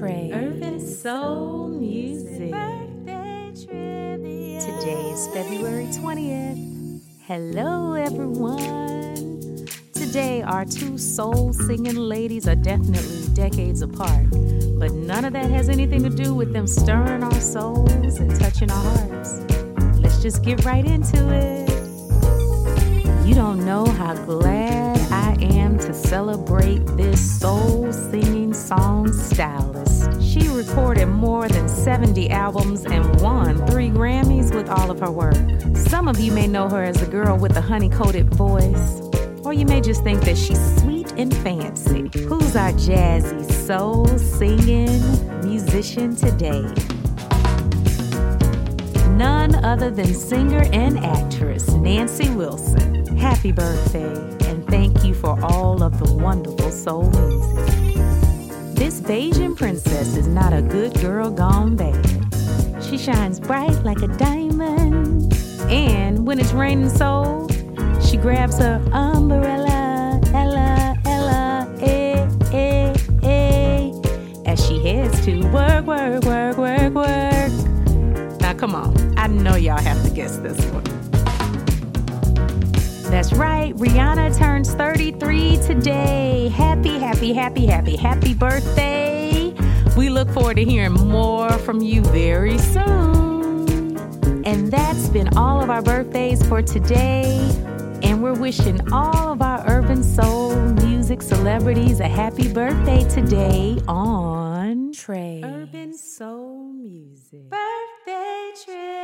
Urban Soul Music. Today is February 20th. Hello, everyone. Today, our two soul singing ladies are definitely decades apart, but none of that has anything to do with them stirring our souls and touching our hearts. Let's just get right into it. You don't know how glad I am to celebrate this soul singing song stylist. She recorded more than 70 albums and won three Grammys with all of her work. Some of you may know her as the girl with the honey coated voice, or you may just think that she's sweet and fancy. Who's our jazzy soul singing musician today? None other than singer and actress Nancy Wilson. Happy birthday, and thank you for all of the wonderful soul music. Bajan princess is not a good girl gone bad. She shines bright like a diamond, and when it's raining so, she grabs her umbrella, Ella, Ella, eh, eh, eh, as she heads to work, work, work, work, work. Now, come on, I know y'all have to guess this one. That's right, Rihanna turns 33 today. Happy, happy, happy, happy, happy birthday. We look forward to hearing more from you very soon. And that's been all of our birthdays for today. And we're wishing all of our urban soul music celebrities a happy birthday today on Trey. Urban Soul Music. Birthday trivia.